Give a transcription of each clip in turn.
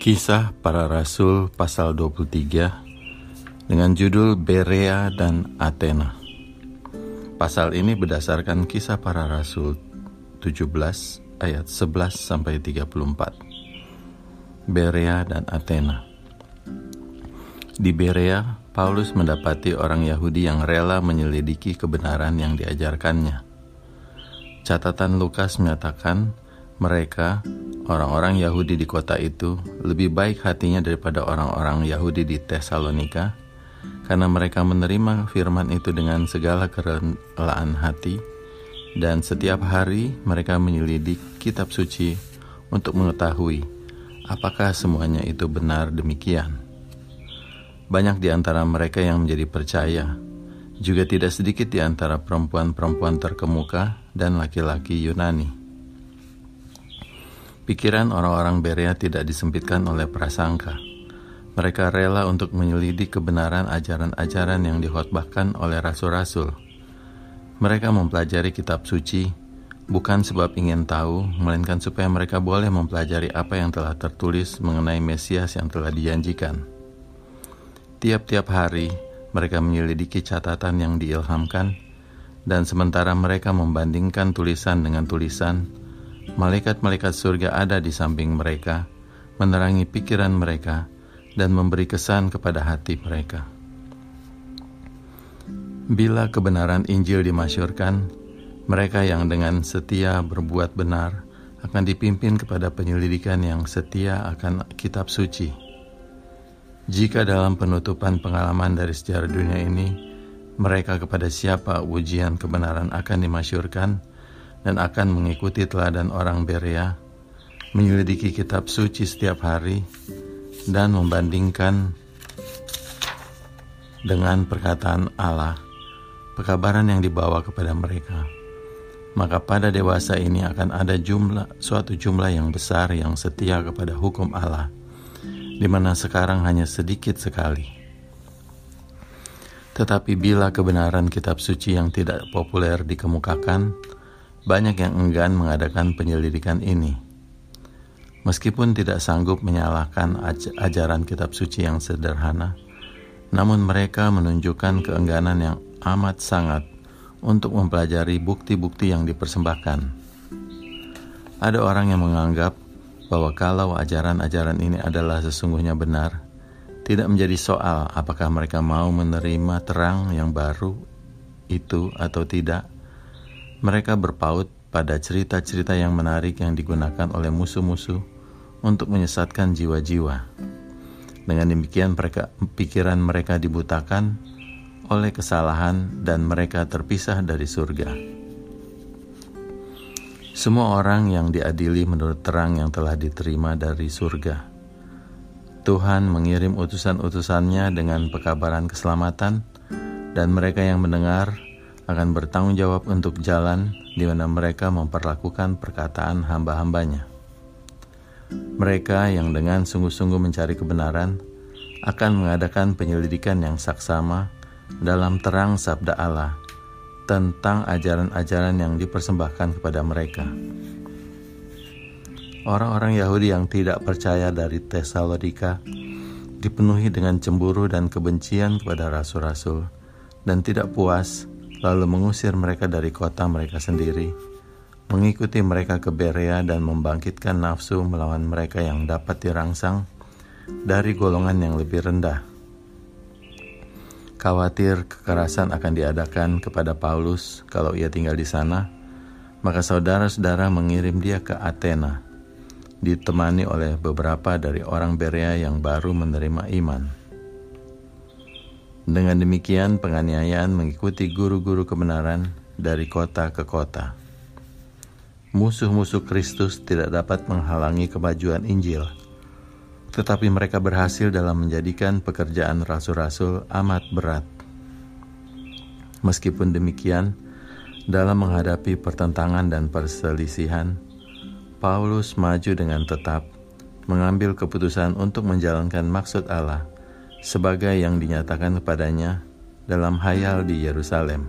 Kisah Para Rasul pasal 23 dengan judul Berea dan Athena. Pasal ini berdasarkan Kisah Para Rasul 17 ayat 11 sampai 34. Berea dan Athena. Di Berea, Paulus mendapati orang Yahudi yang rela menyelidiki kebenaran yang diajarkannya. Catatan Lukas menyatakan mereka Orang-orang Yahudi di kota itu lebih baik hatinya daripada orang-orang Yahudi di Tesalonika, karena mereka menerima firman itu dengan segala kerelaan hati, dan setiap hari mereka menyelidik kitab suci untuk mengetahui apakah semuanya itu benar demikian. Banyak di antara mereka yang menjadi percaya, juga tidak sedikit di antara perempuan-perempuan terkemuka dan laki-laki Yunani. Pikiran orang-orang Berea tidak disempitkan oleh prasangka. Mereka rela untuk menyelidik kebenaran ajaran-ajaran yang dihotbahkan oleh rasul-rasul. Mereka mempelajari kitab suci bukan sebab ingin tahu, melainkan supaya mereka boleh mempelajari apa yang telah tertulis mengenai Mesias yang telah dijanjikan. Tiap-tiap hari, mereka menyelidiki catatan yang diilhamkan, dan sementara mereka membandingkan tulisan dengan tulisan, Malaikat-malaikat surga ada di samping mereka, menerangi pikiran mereka, dan memberi kesan kepada hati mereka. Bila kebenaran Injil dimasyurkan, mereka yang dengan setia berbuat benar akan dipimpin kepada penyelidikan yang setia akan kitab suci. Jika dalam penutupan pengalaman dari sejarah dunia ini, mereka kepada siapa ujian kebenaran akan dimasyurkan, dan akan mengikuti teladan orang Berea, menyelidiki kitab suci setiap hari, dan membandingkan dengan perkataan Allah, pekabaran yang dibawa kepada mereka. Maka pada dewasa ini akan ada jumlah suatu jumlah yang besar yang setia kepada hukum Allah, di mana sekarang hanya sedikit sekali. Tetapi bila kebenaran kitab suci yang tidak populer dikemukakan, banyak yang enggan mengadakan penyelidikan ini. Meskipun tidak sanggup menyalahkan aj ajaran kitab suci yang sederhana, namun mereka menunjukkan keengganan yang amat sangat untuk mempelajari bukti-bukti yang dipersembahkan. Ada orang yang menganggap bahwa kalau ajaran-ajaran ini adalah sesungguhnya benar, tidak menjadi soal apakah mereka mau menerima terang yang baru itu atau tidak mereka berpaut pada cerita-cerita yang menarik yang digunakan oleh musuh-musuh untuk menyesatkan jiwa-jiwa. Dengan demikian mereka, pikiran mereka dibutakan oleh kesalahan dan mereka terpisah dari surga. Semua orang yang diadili menurut terang yang telah diterima dari surga. Tuhan mengirim utusan-utusannya dengan pekabaran keselamatan dan mereka yang mendengar akan bertanggung jawab untuk jalan di mana mereka memperlakukan perkataan hamba-hambanya. Mereka yang dengan sungguh-sungguh mencari kebenaran akan mengadakan penyelidikan yang saksama dalam terang sabda Allah tentang ajaran-ajaran yang dipersembahkan kepada mereka. Orang-orang Yahudi yang tidak percaya dari Tesalonika dipenuhi dengan cemburu dan kebencian kepada rasul-rasul dan tidak puas lalu mengusir mereka dari kota mereka sendiri, mengikuti mereka ke Berea dan membangkitkan nafsu melawan mereka yang dapat dirangsang dari golongan yang lebih rendah. Khawatir kekerasan akan diadakan kepada Paulus kalau ia tinggal di sana, maka saudara-saudara mengirim dia ke Athena, ditemani oleh beberapa dari orang Berea yang baru menerima iman. Dengan demikian, penganiayaan mengikuti guru-guru kebenaran dari kota ke kota. Musuh-musuh Kristus tidak dapat menghalangi kemajuan Injil, tetapi mereka berhasil dalam menjadikan pekerjaan rasul-rasul amat berat. Meskipun demikian, dalam menghadapi pertentangan dan perselisihan, Paulus maju dengan tetap mengambil keputusan untuk menjalankan maksud Allah sebagai yang dinyatakan kepadanya dalam hayal di Yerusalem.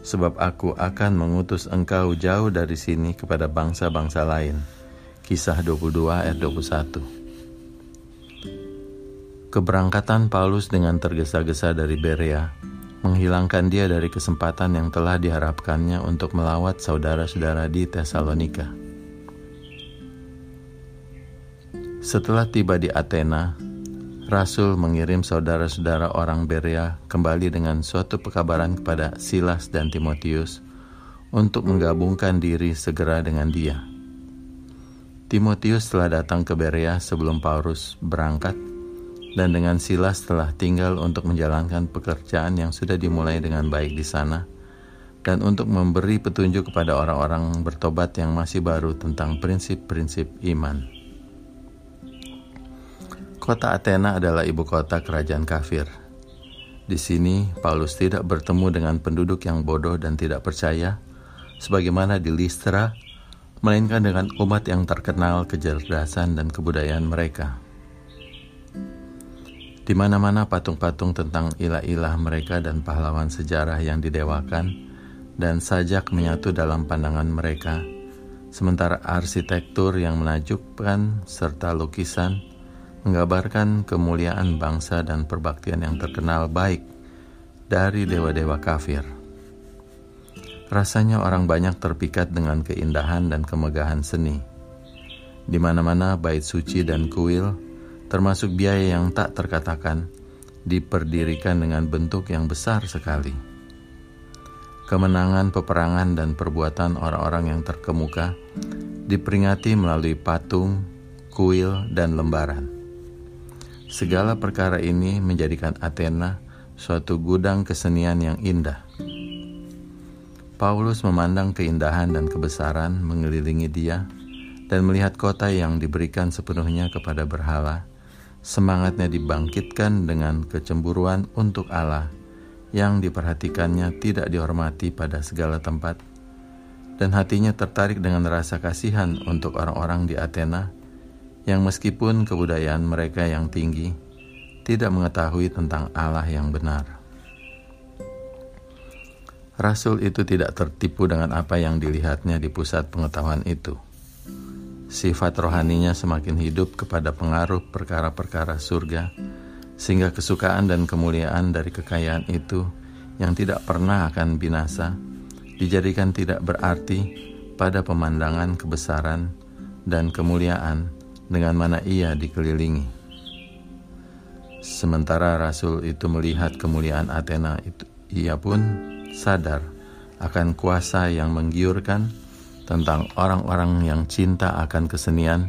Sebab aku akan mengutus engkau jauh dari sini kepada bangsa-bangsa lain. Kisah 22 ayat 21 Keberangkatan Paulus dengan tergesa-gesa dari Berea menghilangkan dia dari kesempatan yang telah diharapkannya untuk melawat saudara-saudara di Tesalonika. Setelah tiba di Athena, Rasul mengirim saudara-saudara orang Berea kembali dengan suatu pekabaran kepada Silas dan Timotius untuk menggabungkan diri segera dengan dia. Timotius telah datang ke Berea sebelum Paulus berangkat dan dengan Silas telah tinggal untuk menjalankan pekerjaan yang sudah dimulai dengan baik di sana dan untuk memberi petunjuk kepada orang-orang bertobat yang masih baru tentang prinsip-prinsip iman. Kota Athena adalah ibu kota kerajaan kafir. Di sini, Paulus tidak bertemu dengan penduduk yang bodoh dan tidak percaya, sebagaimana di Listra, melainkan dengan umat yang terkenal kecerdasan dan kebudayaan mereka. Di mana-mana patung-patung tentang ilah-ilah mereka dan pahlawan sejarah yang didewakan dan sajak menyatu dalam pandangan mereka, sementara arsitektur yang menajubkan serta lukisan menggambarkan kemuliaan bangsa dan perbaktian yang terkenal baik dari dewa-dewa kafir. Rasanya orang banyak terpikat dengan keindahan dan kemegahan seni. Di mana-mana bait suci dan kuil termasuk biaya yang tak terkatakan, diperdirikan dengan bentuk yang besar sekali. Kemenangan peperangan dan perbuatan orang-orang yang terkemuka diperingati melalui patung, kuil, dan lembaran. Segala perkara ini menjadikan Athena suatu gudang kesenian yang indah. Paulus memandang keindahan dan kebesaran mengelilingi dia dan melihat kota yang diberikan sepenuhnya kepada berhala semangatnya dibangkitkan dengan kecemburuan untuk Allah yang diperhatikannya tidak dihormati pada segala tempat, dan hatinya tertarik dengan rasa kasihan untuk orang-orang di Athena yang meskipun kebudayaan mereka yang tinggi, tidak mengetahui tentang Allah yang benar. Rasul itu tidak tertipu dengan apa yang dilihatnya di pusat pengetahuan itu sifat rohaninya semakin hidup kepada pengaruh perkara-perkara surga, sehingga kesukaan dan kemuliaan dari kekayaan itu yang tidak pernah akan binasa dijadikan tidak berarti pada pemandangan kebesaran dan kemuliaan dengan mana ia dikelilingi. Sementara Rasul itu melihat kemuliaan Athena itu, ia pun sadar akan kuasa yang menggiurkan tentang orang-orang yang cinta akan kesenian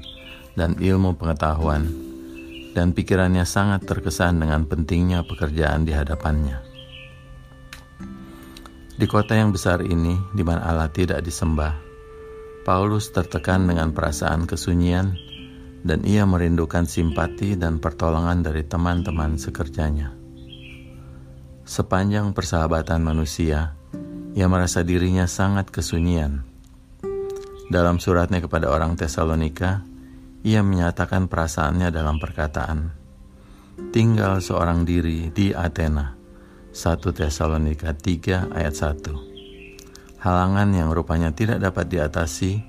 dan ilmu pengetahuan, dan pikirannya sangat terkesan dengan pentingnya pekerjaan di hadapannya. Di kota yang besar ini, di mana Allah tidak disembah, Paulus tertekan dengan perasaan kesunyian, dan ia merindukan simpati dan pertolongan dari teman-teman sekerjanya. Sepanjang persahabatan manusia, ia merasa dirinya sangat kesunyian dalam suratnya kepada orang Tesalonika, ia menyatakan perasaannya dalam perkataan, tinggal seorang diri di Athena. 1 Tesalonika 3 ayat 1 Halangan yang rupanya tidak dapat diatasi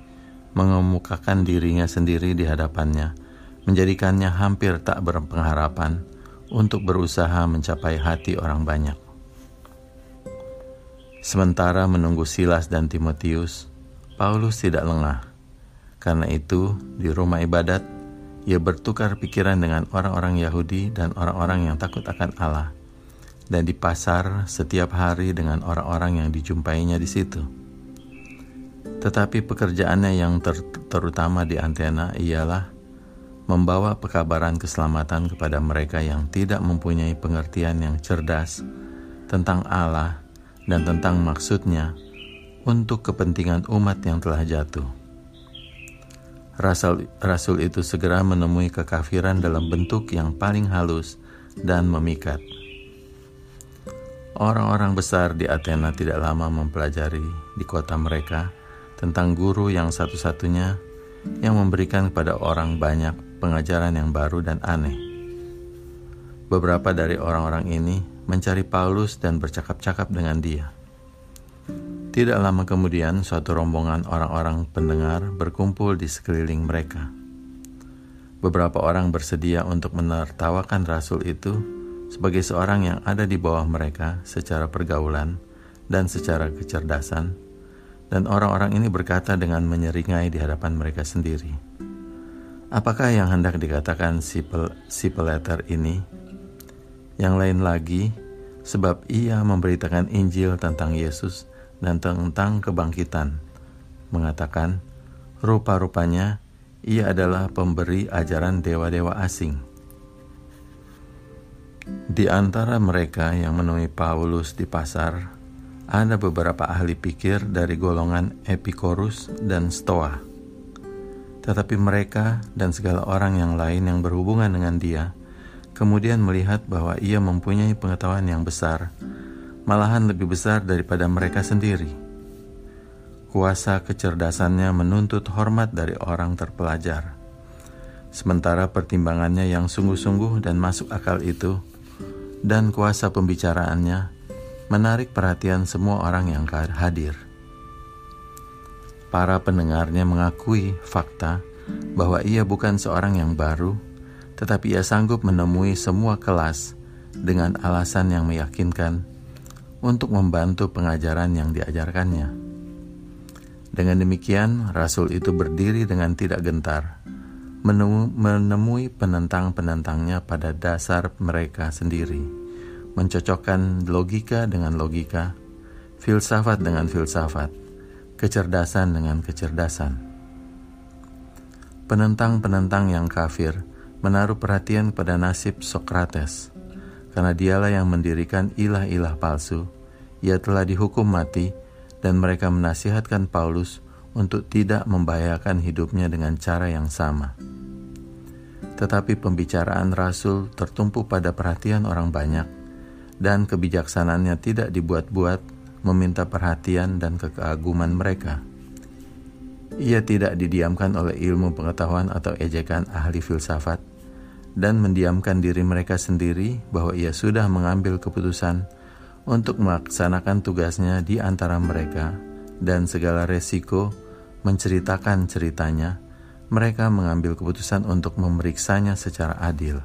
mengemukakan dirinya sendiri di hadapannya, menjadikannya hampir tak berpengharapan untuk berusaha mencapai hati orang banyak. Sementara menunggu Silas dan Timotius, Paulus tidak lengah. Karena itu, di rumah ibadat, ia bertukar pikiran dengan orang-orang Yahudi dan orang-orang yang takut akan Allah, dan di pasar setiap hari dengan orang-orang yang dijumpainya di situ. Tetapi pekerjaannya yang ter terutama di antena ialah membawa pekabaran keselamatan kepada mereka yang tidak mempunyai pengertian yang cerdas tentang Allah dan tentang maksudnya untuk kepentingan umat yang telah jatuh. Rasul, Rasul itu segera menemui kekafiran dalam bentuk yang paling halus dan memikat. Orang-orang besar di Athena tidak lama mempelajari di kota mereka tentang guru yang satu-satunya yang memberikan kepada orang banyak pengajaran yang baru dan aneh. Beberapa dari orang-orang ini mencari Paulus dan bercakap-cakap dengan dia. Tidak lama kemudian, suatu rombongan orang-orang pendengar berkumpul di sekeliling mereka. Beberapa orang bersedia untuk menertawakan rasul itu sebagai seorang yang ada di bawah mereka secara pergaulan dan secara kecerdasan, dan orang-orang ini berkata dengan menyeringai di hadapan mereka sendiri. Apakah yang hendak dikatakan si, pel si peleter ini? Yang lain lagi, sebab ia memberitakan Injil tentang Yesus dan tentang kebangkitan, mengatakan, rupa-rupanya ia adalah pemberi ajaran dewa-dewa asing. Di antara mereka yang menemui Paulus di pasar, ada beberapa ahli pikir dari golongan Epikorus dan Stoa. Tetapi mereka dan segala orang yang lain yang berhubungan dengan dia kemudian melihat bahwa ia mempunyai pengetahuan yang besar, malahan lebih besar daripada mereka sendiri Kuasa kecerdasannya menuntut hormat dari orang terpelajar. Sementara pertimbangannya yang sungguh-sungguh dan masuk akal itu, dan kuasa pembicaraannya menarik perhatian semua orang yang hadir. Para pendengarnya mengakui fakta bahwa ia bukan seorang yang baru, tetapi ia sanggup menemui semua kelas dengan alasan yang meyakinkan untuk membantu pengajaran yang diajarkannya. Dengan demikian, rasul itu berdiri dengan tidak gentar, menemui penentang-penentangnya pada dasar mereka sendiri, mencocokkan logika dengan logika, filsafat dengan filsafat, kecerdasan dengan kecerdasan. Penentang-penentang yang kafir menaruh perhatian pada nasib Sokrates, karena dialah yang mendirikan ilah-ilah palsu. Ia telah dihukum mati dan mereka menasihatkan Paulus untuk tidak membahayakan hidupnya dengan cara yang sama. Tetapi pembicaraan rasul tertumpu pada perhatian orang banyak, dan kebijaksanaannya tidak dibuat-buat meminta perhatian dan kekeaguman mereka. Ia tidak didiamkan oleh ilmu pengetahuan atau ejekan ahli filsafat, dan mendiamkan diri mereka sendiri bahwa ia sudah mengambil keputusan untuk melaksanakan tugasnya di antara mereka dan segala resiko menceritakan ceritanya, mereka mengambil keputusan untuk memeriksanya secara adil.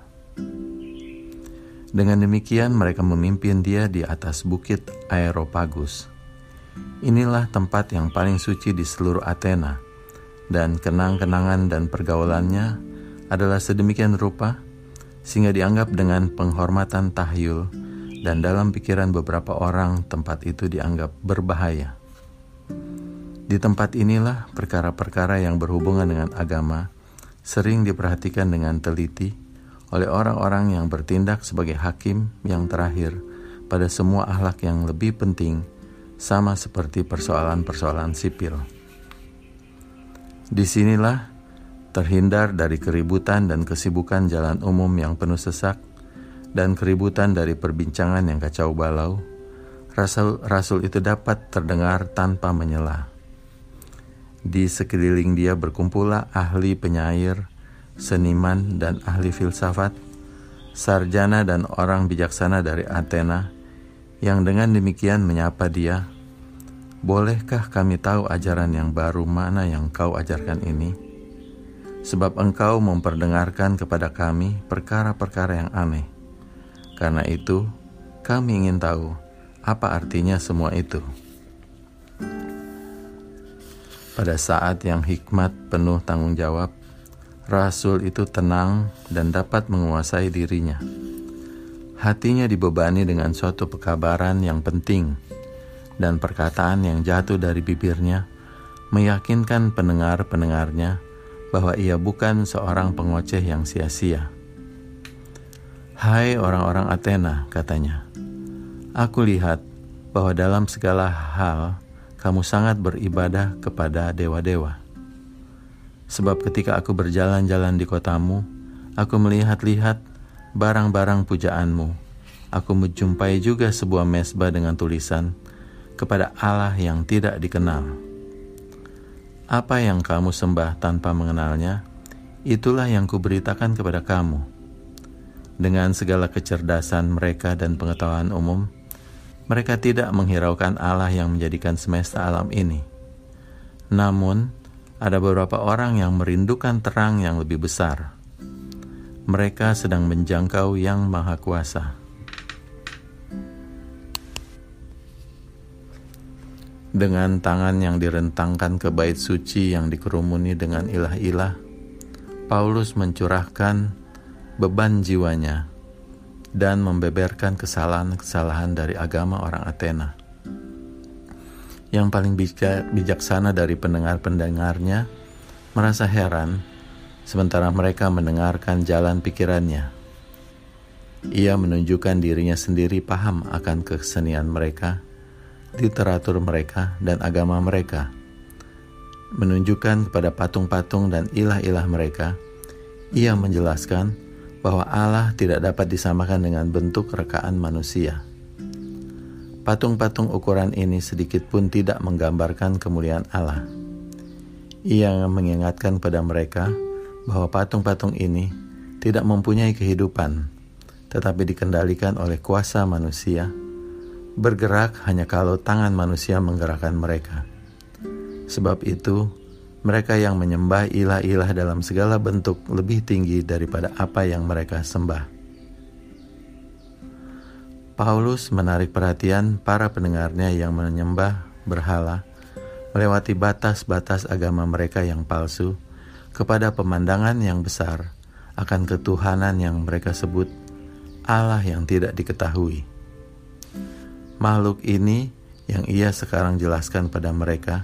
Dengan demikian, mereka memimpin dia di atas bukit Aeropagus. Inilah tempat yang paling suci di seluruh Athena, dan kenang-kenangan dan pergaulannya adalah sedemikian rupa sehingga dianggap dengan penghormatan tahyul dan dalam pikiran beberapa orang tempat itu dianggap berbahaya. Di tempat inilah perkara-perkara yang berhubungan dengan agama sering diperhatikan dengan teliti oleh orang-orang yang bertindak sebagai hakim yang terakhir pada semua ahlak yang lebih penting sama seperti persoalan-persoalan sipil. Di sinilah terhindar dari keributan dan kesibukan jalan umum yang penuh sesak dan keributan dari perbincangan yang kacau balau, rasul, rasul itu dapat terdengar tanpa menyela. Di sekeliling dia berkumpullah ahli penyair, seniman, dan ahli filsafat, sarjana dan orang bijaksana dari Athena, yang dengan demikian menyapa dia, Bolehkah kami tahu ajaran yang baru mana yang kau ajarkan ini? Sebab engkau memperdengarkan kepada kami perkara-perkara yang aneh karena itu, kami ingin tahu apa artinya semua itu. Pada saat yang hikmat penuh tanggung jawab, rasul itu tenang dan dapat menguasai dirinya. Hatinya dibebani dengan suatu pekabaran yang penting, dan perkataan yang jatuh dari bibirnya meyakinkan pendengar-pendengarnya bahwa ia bukan seorang pengoceh yang sia-sia Hai orang-orang Athena, katanya, aku lihat bahwa dalam segala hal kamu sangat beribadah kepada dewa-dewa. Sebab ketika aku berjalan-jalan di kotamu, aku melihat-lihat barang-barang pujaanmu. Aku menjumpai juga sebuah mesbah dengan tulisan kepada Allah yang tidak dikenal. Apa yang kamu sembah tanpa mengenalnya, itulah yang kuberitakan kepada kamu dengan segala kecerdasan mereka dan pengetahuan umum, mereka tidak menghiraukan Allah yang menjadikan semesta alam ini. Namun, ada beberapa orang yang merindukan terang yang lebih besar. Mereka sedang menjangkau Yang Maha Kuasa. Dengan tangan yang direntangkan ke bait suci yang dikerumuni dengan ilah-ilah, Paulus mencurahkan beban jiwanya dan membeberkan kesalahan-kesalahan dari agama orang Athena. Yang paling bijaksana dari pendengar-pendengarnya merasa heran sementara mereka mendengarkan jalan pikirannya. Ia menunjukkan dirinya sendiri paham akan kesenian mereka, literatur mereka, dan agama mereka. Menunjukkan kepada patung-patung dan ilah-ilah mereka, ia menjelaskan bahwa Allah tidak dapat disamakan dengan bentuk rekaan manusia. Patung-patung ukuran ini sedikit pun tidak menggambarkan kemuliaan Allah. Ia mengingatkan pada mereka bahwa patung-patung ini tidak mempunyai kehidupan, tetapi dikendalikan oleh kuasa manusia, bergerak hanya kalau tangan manusia menggerakkan mereka. Sebab itu, mereka yang menyembah ilah-ilah dalam segala bentuk lebih tinggi daripada apa yang mereka sembah. Paulus menarik perhatian para pendengarnya yang menyembah berhala, melewati batas-batas agama mereka yang palsu, kepada pemandangan yang besar akan ketuhanan yang mereka sebut Allah yang tidak diketahui. Makhluk ini yang ia sekarang jelaskan pada mereka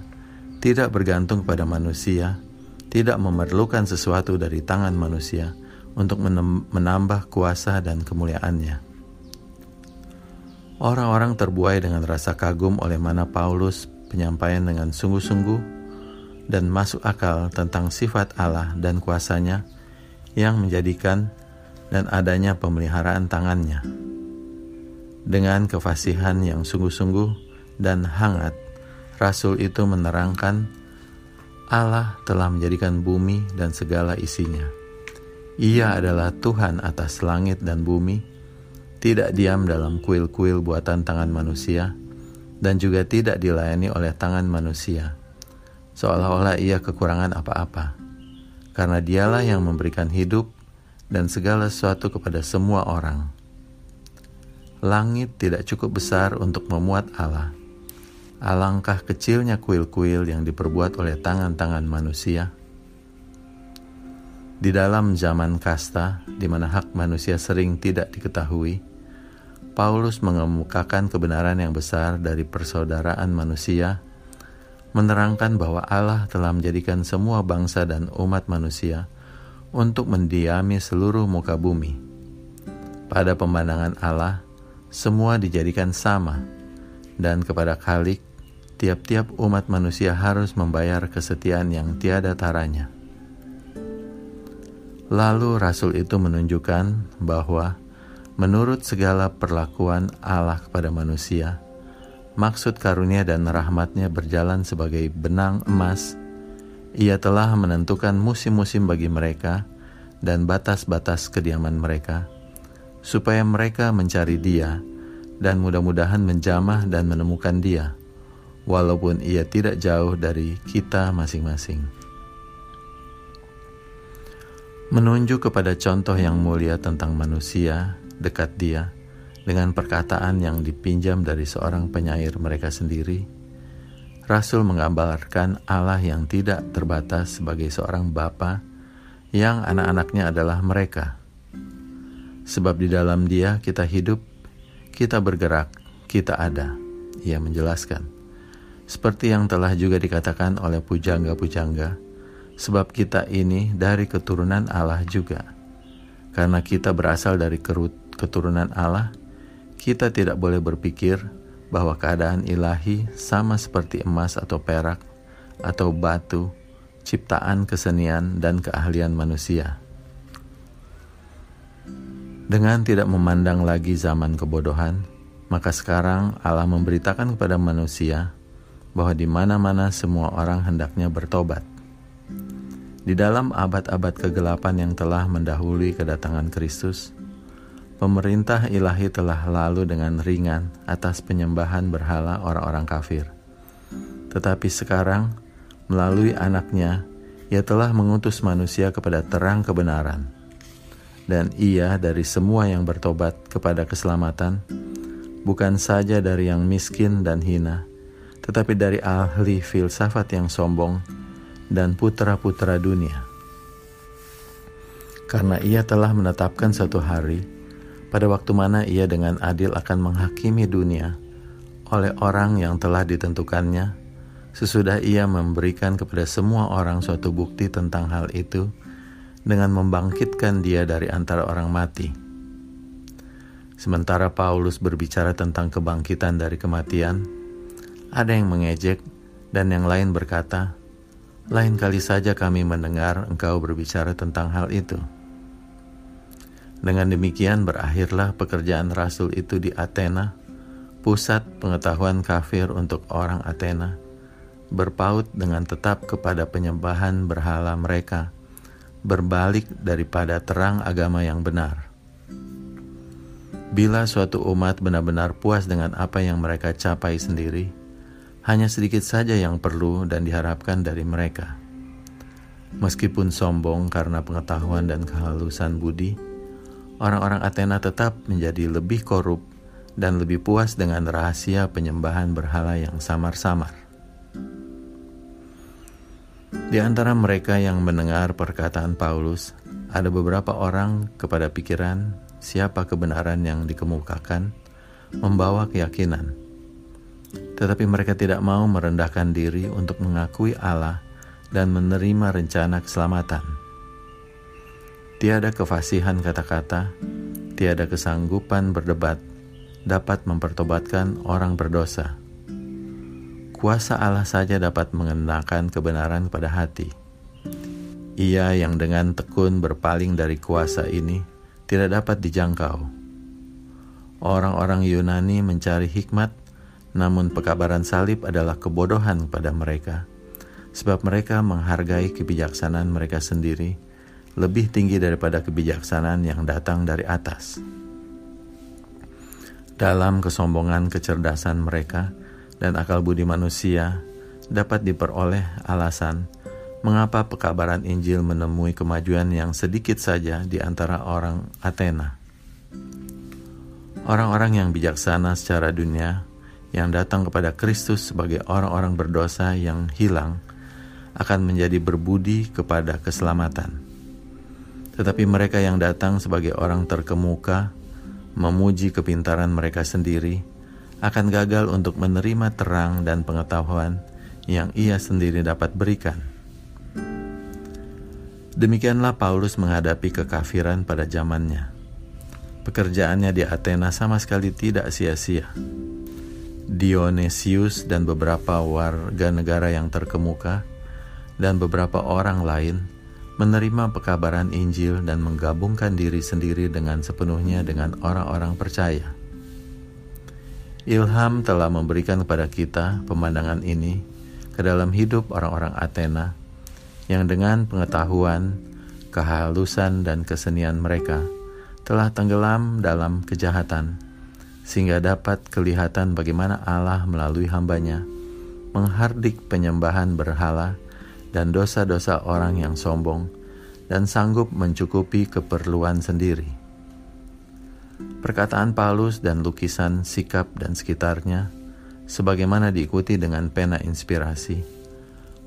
tidak bergantung pada manusia, tidak memerlukan sesuatu dari tangan manusia untuk menambah kuasa dan kemuliaannya. Orang-orang terbuai dengan rasa kagum oleh mana Paulus penyampaian dengan sungguh-sungguh dan masuk akal tentang sifat Allah dan kuasanya yang menjadikan dan adanya pemeliharaan tangannya. Dengan kefasihan yang sungguh-sungguh dan hangat, Rasul itu menerangkan Allah telah menjadikan bumi dan segala isinya. Ia adalah Tuhan atas langit dan bumi, tidak diam dalam kuil-kuil buatan tangan manusia, dan juga tidak dilayani oleh tangan manusia, seolah-olah ia kekurangan apa-apa, karena dialah yang memberikan hidup dan segala sesuatu kepada semua orang. Langit tidak cukup besar untuk memuat Allah Alangkah kecilnya kuil-kuil yang diperbuat oleh tangan-tangan manusia. Di dalam zaman kasta, di mana hak manusia sering tidak diketahui, Paulus mengemukakan kebenaran yang besar dari persaudaraan manusia, menerangkan bahwa Allah telah menjadikan semua bangsa dan umat manusia untuk mendiami seluruh muka bumi. Pada pemandangan Allah, semua dijadikan sama, dan kepada Khalik, tiap-tiap umat manusia harus membayar kesetiaan yang tiada taranya. Lalu rasul itu menunjukkan bahwa menurut segala perlakuan Allah kepada manusia, maksud karunia dan rahmatnya berjalan sebagai benang emas. Ia telah menentukan musim-musim bagi mereka dan batas-batas kediaman mereka, supaya mereka mencari dia, dan mudah-mudahan menjamah dan menemukan Dia, walaupun Ia tidak jauh dari kita masing-masing. Menunjuk kepada contoh yang mulia tentang manusia dekat Dia dengan perkataan yang dipinjam dari seorang penyair mereka sendiri, Rasul menggambarkan Allah yang tidak terbatas sebagai seorang bapa yang anak-anaknya adalah mereka. Sebab di dalam Dia kita hidup kita bergerak, kita ada. Ia menjelaskan. Seperti yang telah juga dikatakan oleh pujangga-pujangga, sebab kita ini dari keturunan Allah juga. Karena kita berasal dari keturunan Allah, kita tidak boleh berpikir bahwa keadaan ilahi sama seperti emas atau perak atau batu, ciptaan kesenian dan keahlian manusia. Dengan tidak memandang lagi zaman kebodohan, maka sekarang Allah memberitakan kepada manusia bahwa di mana-mana semua orang hendaknya bertobat. Di dalam abad-abad kegelapan yang telah mendahului kedatangan Kristus, pemerintah ilahi telah lalu dengan ringan atas penyembahan berhala orang-orang kafir. Tetapi sekarang, melalui anaknya, ia telah mengutus manusia kepada terang kebenaran dan ia dari semua yang bertobat kepada keselamatan, bukan saja dari yang miskin dan hina, tetapi dari ahli filsafat yang sombong dan putra-putra dunia. Karena ia telah menetapkan satu hari, pada waktu mana ia dengan adil akan menghakimi dunia oleh orang yang telah ditentukannya, sesudah ia memberikan kepada semua orang suatu bukti tentang hal itu, dengan membangkitkan dia dari antara orang mati. Sementara Paulus berbicara tentang kebangkitan dari kematian, ada yang mengejek dan yang lain berkata, "Lain kali saja kami mendengar engkau berbicara tentang hal itu." Dengan demikian berakhirlah pekerjaan rasul itu di Athena, pusat pengetahuan kafir untuk orang Athena, berpaut dengan tetap kepada penyembahan berhala mereka berbalik daripada terang agama yang benar. Bila suatu umat benar-benar puas dengan apa yang mereka capai sendiri, hanya sedikit saja yang perlu dan diharapkan dari mereka. Meskipun sombong karena pengetahuan dan kehalusan budi, orang-orang Athena tetap menjadi lebih korup dan lebih puas dengan rahasia penyembahan berhala yang samar-samar. Di antara mereka yang mendengar perkataan Paulus, ada beberapa orang kepada pikiran siapa kebenaran yang dikemukakan membawa keyakinan. Tetapi mereka tidak mau merendahkan diri untuk mengakui Allah dan menerima rencana keselamatan. Tiada kefasihan kata-kata, tiada kesanggupan berdebat dapat mempertobatkan orang berdosa Kuasa Allah saja dapat mengenakan kebenaran pada hati. Ia yang dengan tekun berpaling dari kuasa ini tidak dapat dijangkau. Orang-orang Yunani mencari hikmat, namun pekabaran salib adalah kebodohan pada mereka, sebab mereka menghargai kebijaksanaan mereka sendiri lebih tinggi daripada kebijaksanaan yang datang dari atas. Dalam kesombongan kecerdasan mereka, dan akal budi manusia dapat diperoleh alasan mengapa pekabaran Injil menemui kemajuan yang sedikit saja di antara orang Athena. Orang-orang yang bijaksana secara dunia yang datang kepada Kristus sebagai orang-orang berdosa yang hilang akan menjadi berbudi kepada keselamatan. Tetapi mereka yang datang sebagai orang terkemuka memuji kepintaran mereka sendiri akan gagal untuk menerima terang dan pengetahuan yang ia sendiri dapat berikan. Demikianlah Paulus menghadapi kekafiran pada zamannya. Pekerjaannya di Athena sama sekali tidak sia-sia. Dionysius dan beberapa warga negara yang terkemuka dan beberapa orang lain menerima pekabaran Injil dan menggabungkan diri sendiri dengan sepenuhnya dengan orang-orang percaya. Ilham telah memberikan kepada kita pemandangan ini ke dalam hidup orang-orang Athena yang dengan pengetahuan, kehalusan, dan kesenian mereka telah tenggelam dalam kejahatan sehingga dapat kelihatan bagaimana Allah melalui hambanya menghardik penyembahan berhala dan dosa-dosa orang yang sombong dan sanggup mencukupi keperluan sendiri. Perkataan Paulus dan lukisan sikap dan sekitarnya, sebagaimana diikuti dengan pena inspirasi,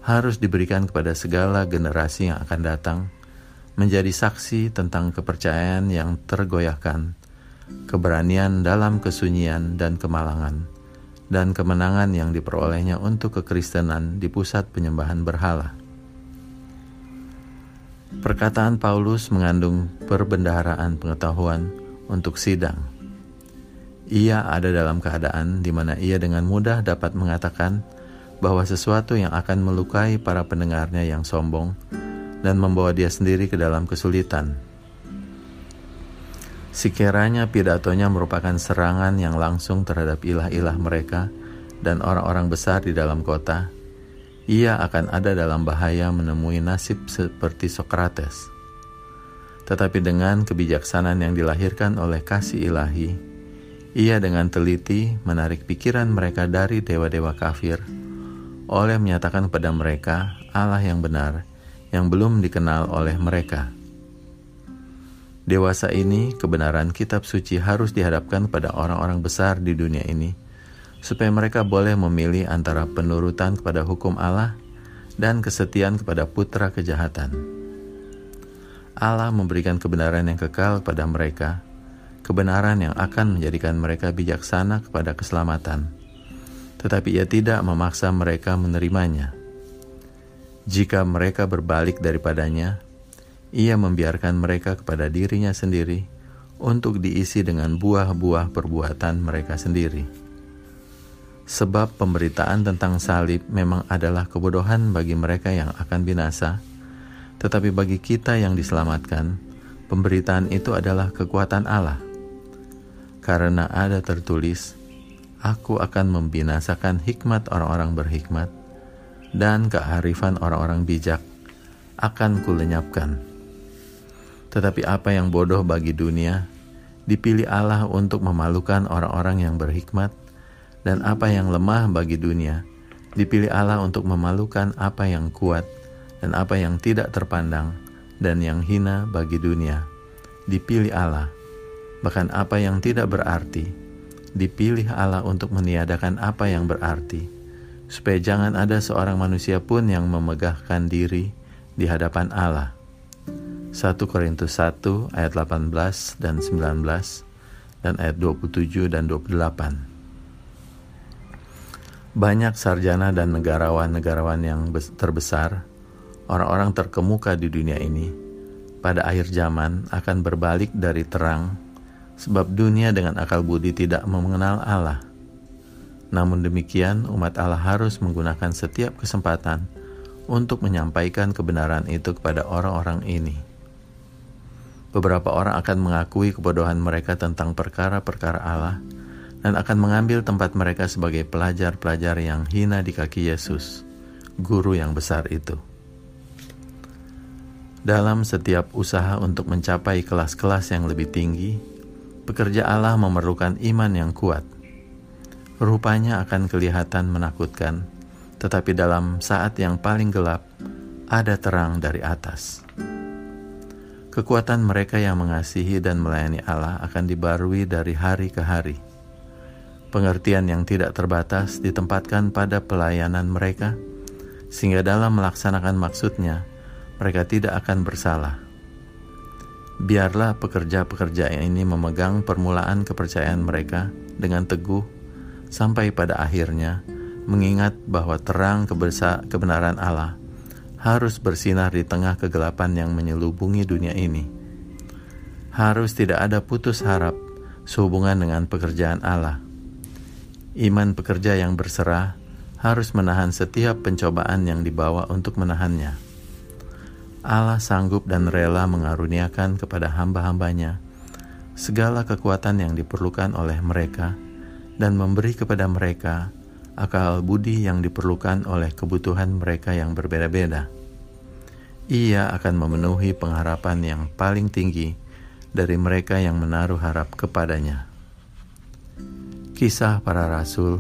harus diberikan kepada segala generasi yang akan datang, menjadi saksi tentang kepercayaan yang tergoyahkan, keberanian dalam kesunyian dan kemalangan, dan kemenangan yang diperolehnya untuk kekristenan di pusat penyembahan berhala. Perkataan Paulus mengandung perbendaharaan pengetahuan untuk sidang. Ia ada dalam keadaan di mana ia dengan mudah dapat mengatakan bahwa sesuatu yang akan melukai para pendengarnya yang sombong dan membawa dia sendiri ke dalam kesulitan. Sekiranya pidatonya merupakan serangan yang langsung terhadap ilah-ilah mereka dan orang-orang besar di dalam kota, ia akan ada dalam bahaya menemui nasib seperti Sokrates tetapi dengan kebijaksanaan yang dilahirkan oleh kasih ilahi, ia dengan teliti menarik pikiran mereka dari dewa-dewa kafir, oleh menyatakan kepada mereka Allah yang benar yang belum dikenal oleh mereka. Dewasa ini, kebenaran kitab suci harus dihadapkan pada orang-orang besar di dunia ini, supaya mereka boleh memilih antara penurutan kepada hukum Allah dan kesetiaan kepada putra kejahatan. Allah memberikan kebenaran yang kekal kepada mereka, kebenaran yang akan menjadikan mereka bijaksana kepada keselamatan, tetapi Ia tidak memaksa mereka menerimanya. Jika mereka berbalik daripadanya, ia membiarkan mereka kepada dirinya sendiri untuk diisi dengan buah-buah perbuatan mereka sendiri. Sebab pemberitaan tentang salib memang adalah kebodohan bagi mereka yang akan binasa, tetapi bagi kita yang diselamatkan, pemberitaan itu adalah kekuatan Allah. Karena ada tertulis, Aku akan membinasakan hikmat orang-orang berhikmat, dan kearifan orang-orang bijak akan kulenyapkan. Tetapi apa yang bodoh bagi dunia, dipilih Allah untuk memalukan orang-orang yang berhikmat, dan apa yang lemah bagi dunia, dipilih Allah untuk memalukan apa yang kuat, dan apa yang tidak terpandang, dan yang hina bagi dunia, dipilih Allah. Bahkan apa yang tidak berarti, dipilih Allah untuk meniadakan apa yang berarti, supaya jangan ada seorang manusia pun yang memegahkan diri di hadapan Allah 1 Korintus 1 ayat 18 dan 19 dan ayat 27 dan 28. Banyak sarjana dan negarawan-negarawan yang terbesar, orang-orang terkemuka di dunia ini, pada akhir zaman akan berbalik dari terang, sebab dunia dengan akal budi tidak mengenal Allah. Namun demikian, umat Allah harus menggunakan setiap kesempatan untuk menyampaikan kebenaran itu kepada orang-orang ini beberapa orang akan mengakui kebodohan mereka tentang perkara-perkara Allah dan akan mengambil tempat mereka sebagai pelajar-pelajar yang hina di kaki Yesus, guru yang besar itu. Dalam setiap usaha untuk mencapai kelas-kelas yang lebih tinggi, pekerja Allah memerlukan iman yang kuat. Rupanya akan kelihatan menakutkan, tetapi dalam saat yang paling gelap, ada terang dari atas. Kekuatan mereka yang mengasihi dan melayani Allah akan dibarui dari hari ke hari. Pengertian yang tidak terbatas ditempatkan pada pelayanan mereka, sehingga dalam melaksanakan maksudnya, mereka tidak akan bersalah. Biarlah pekerja-pekerja ini memegang permulaan kepercayaan mereka dengan teguh sampai pada akhirnya mengingat bahwa terang kebenaran Allah harus bersinar di tengah kegelapan yang menyelubungi dunia ini. Harus tidak ada putus harap sehubungan dengan pekerjaan Allah. Iman pekerja yang berserah harus menahan setiap pencobaan yang dibawa untuk menahannya. Allah sanggup dan rela mengaruniakan kepada hamba-hambanya segala kekuatan yang diperlukan oleh mereka dan memberi kepada mereka akal budi yang diperlukan oleh kebutuhan mereka yang berbeda-beda. Ia akan memenuhi pengharapan yang paling tinggi dari mereka yang menaruh harap kepadanya. Kisah para Rasul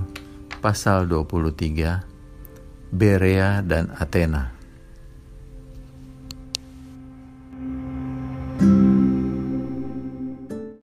pasal 23 Berea dan Athena